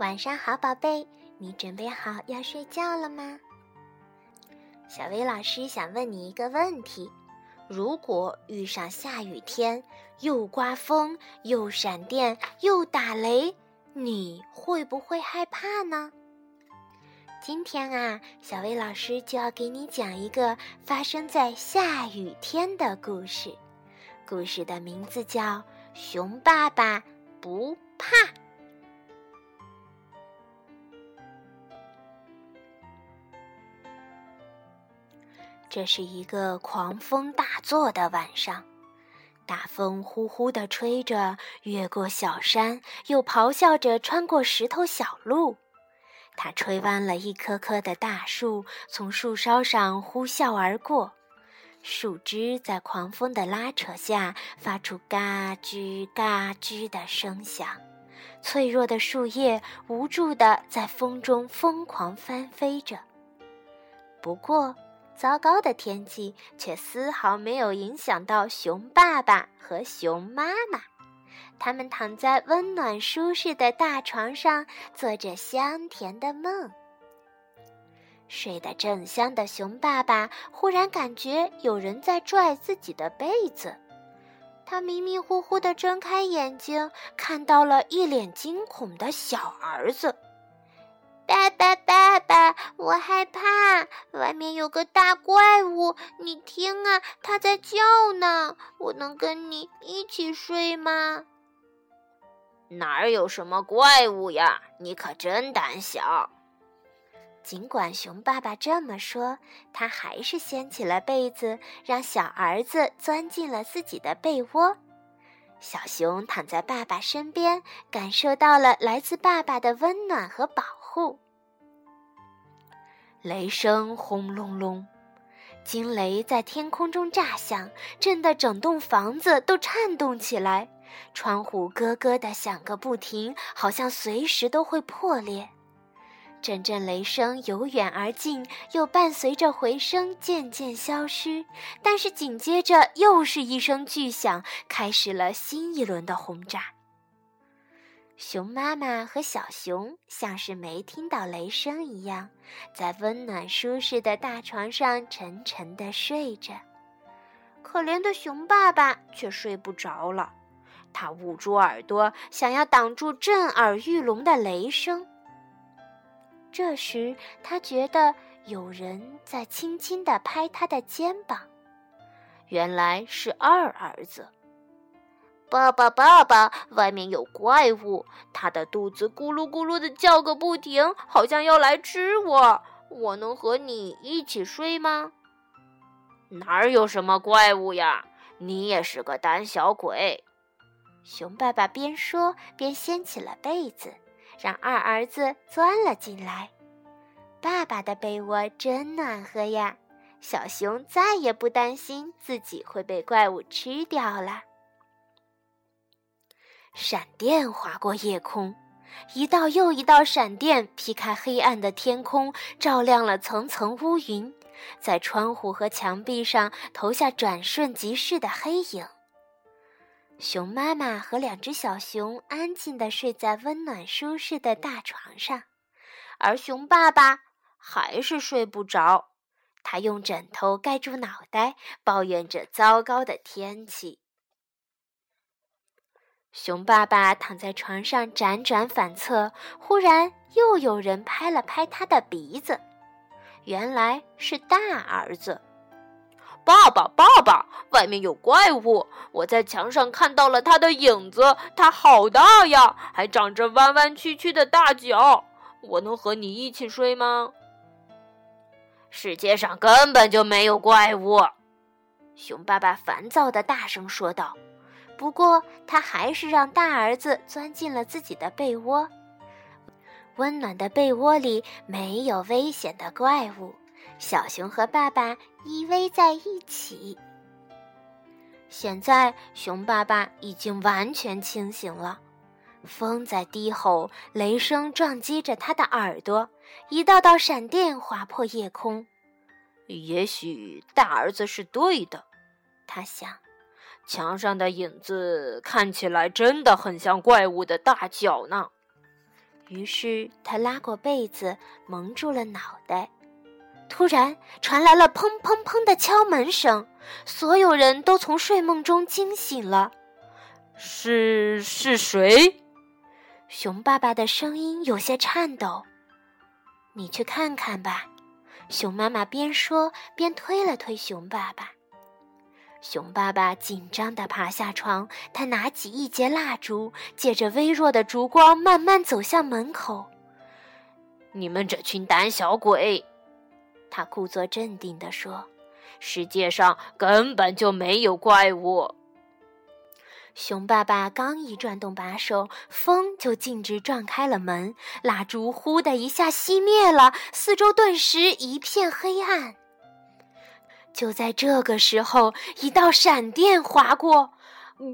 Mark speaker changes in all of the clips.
Speaker 1: 晚上好，宝贝，你准备好要睡觉了吗？小薇老师想问你一个问题：如果遇上下雨天，又刮风，又闪电，又打雷，你会不会害怕呢？今天啊，小薇老师就要给你讲一个发生在下雨天的故事。故事的名字叫《熊爸爸不怕》。这是一个狂风大作的晚上，大风呼呼地吹着，越过小山，又咆哮着穿过石头小路。它吹弯了一棵棵的大树，从树梢上呼啸而过，树枝在狂风的拉扯下发出嘎吱嘎吱的声响，脆弱的树叶无助地在风中疯狂翻飞着。不过，糟糕的天气却丝毫没有影响到熊爸爸和熊妈妈，他们躺在温暖舒适的大床上，做着香甜的梦。睡得正香的熊爸爸忽然感觉有人在拽自己的被子，他迷迷糊糊地睁开眼睛，看到了一脸惊恐的小儿子。爸爸，爸爸，我害怕，外面有个大怪物，你听啊，它在叫呢。我能跟你一起睡吗？
Speaker 2: 哪儿有什么怪物呀？你可真胆小。
Speaker 1: 尽管熊爸爸这么说，他还是掀起了被子，让小儿子钻进了自己的被窝。小熊躺在爸爸身边，感受到了来自爸爸的温暖和保护。雷声轰隆隆，惊雷在天空中炸响，震得整栋房子都颤动起来，窗户咯咯地响个不停，好像随时都会破裂。阵阵雷声由远而近，又伴随着回声渐渐消失。但是紧接着又是一声巨响，开始了新一轮的轰炸。熊妈妈和小熊像是没听到雷声一样，在温暖舒适的大床上沉沉地睡着。可怜的熊爸爸却睡不着了，他捂住耳朵，想要挡住震耳欲聋的雷声。这时，他觉得有人在轻轻地拍他的肩膀，原来是二儿子。
Speaker 2: 爸爸，爸爸，外面有怪物，它的肚子咕噜咕噜的叫个不停，好像要来吃我。我能和你一起睡吗？哪儿有什么怪物呀？你也是个胆小鬼。
Speaker 1: 熊爸爸边说边掀起了被子。让二儿子钻了进来，爸爸的被窝真暖和呀！小熊再也不担心自己会被怪物吃掉了。闪电划过夜空，一道又一道闪电劈开黑暗的天空，照亮了层层乌云，在窗户和墙壁上投下转瞬即逝的黑影。熊妈妈和两只小熊安静地睡在温暖舒适的大床上，而熊爸爸还是睡不着。他用枕头盖住脑袋，抱怨着糟糕的天气。熊爸爸躺在床上辗转反侧，忽然又有人拍了拍他的鼻子，原来是大儿子。
Speaker 2: 爸爸，爸爸，外面有怪物！我在墙上看到了他的影子，他好大呀，还长着弯弯曲曲的大脚。我能和你一起睡吗？世界上根本就没有怪物！
Speaker 1: 熊爸爸烦躁的大声说道。不过，他还是让大儿子钻进了自己的被窝。温暖的被窝里没有危险的怪物。小熊和爸爸依偎在一起。现在，熊爸爸已经完全清醒了。风在低吼，雷声撞击着他的耳朵，一道道闪电划破夜空。
Speaker 2: 也许大儿子是对的，
Speaker 1: 他想。
Speaker 2: 墙上的影子看起来真的很像怪物的大脚呢。
Speaker 1: 于是他拉过被子，蒙住了脑袋。突然传来了砰砰砰的敲门声，所有人都从睡梦中惊醒了。
Speaker 3: 是是谁？
Speaker 1: 熊爸爸的声音有些颤抖。你去看看吧。熊妈妈边说边推了推熊爸爸。熊爸爸紧张地爬下床，他拿起一截蜡烛，借着微弱的烛光，慢慢走向门口。
Speaker 2: 你们这群胆小鬼！
Speaker 1: 他故作镇定地说：“
Speaker 2: 世界上根本就没有怪物。”
Speaker 1: 熊爸爸刚一转动把手，风就径直撞开了门，蜡烛“呼”的一下熄灭了，四周顿时一片黑暗。就在这个时候，一道闪电划过，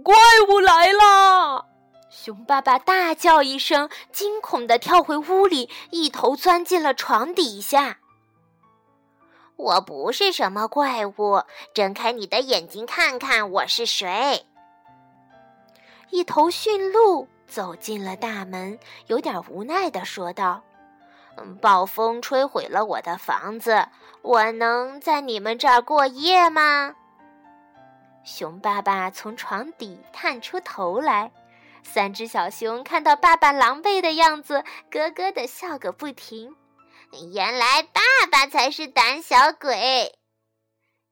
Speaker 3: 怪物来了！
Speaker 1: 熊爸爸大叫一声，惊恐地跳回屋里，一头钻进了床底下。
Speaker 2: 我不是什么怪物，睁开你的眼睛看看我是谁。
Speaker 1: 一头驯鹿走进了大门，有点无奈地说道：“
Speaker 2: 暴风吹毁了我的房子，我能在你们这儿过夜吗？”
Speaker 1: 熊爸爸从床底探出头来，三只小熊看到爸爸狼狈的样子，咯咯地笑个不停。
Speaker 2: 原来爸爸才是胆小鬼！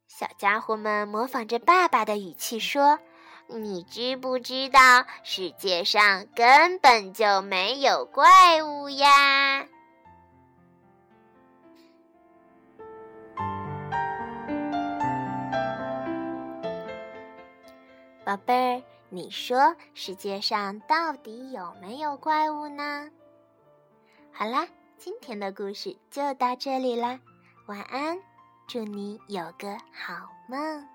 Speaker 1: 小家伙们模仿着爸爸的语气说：“
Speaker 2: 你知不知道世界上根本就没有怪物呀？”
Speaker 1: 宝贝儿，你说世界上到底有没有怪物呢？好啦。今天的故事就到这里啦，晚安，祝你有个好梦。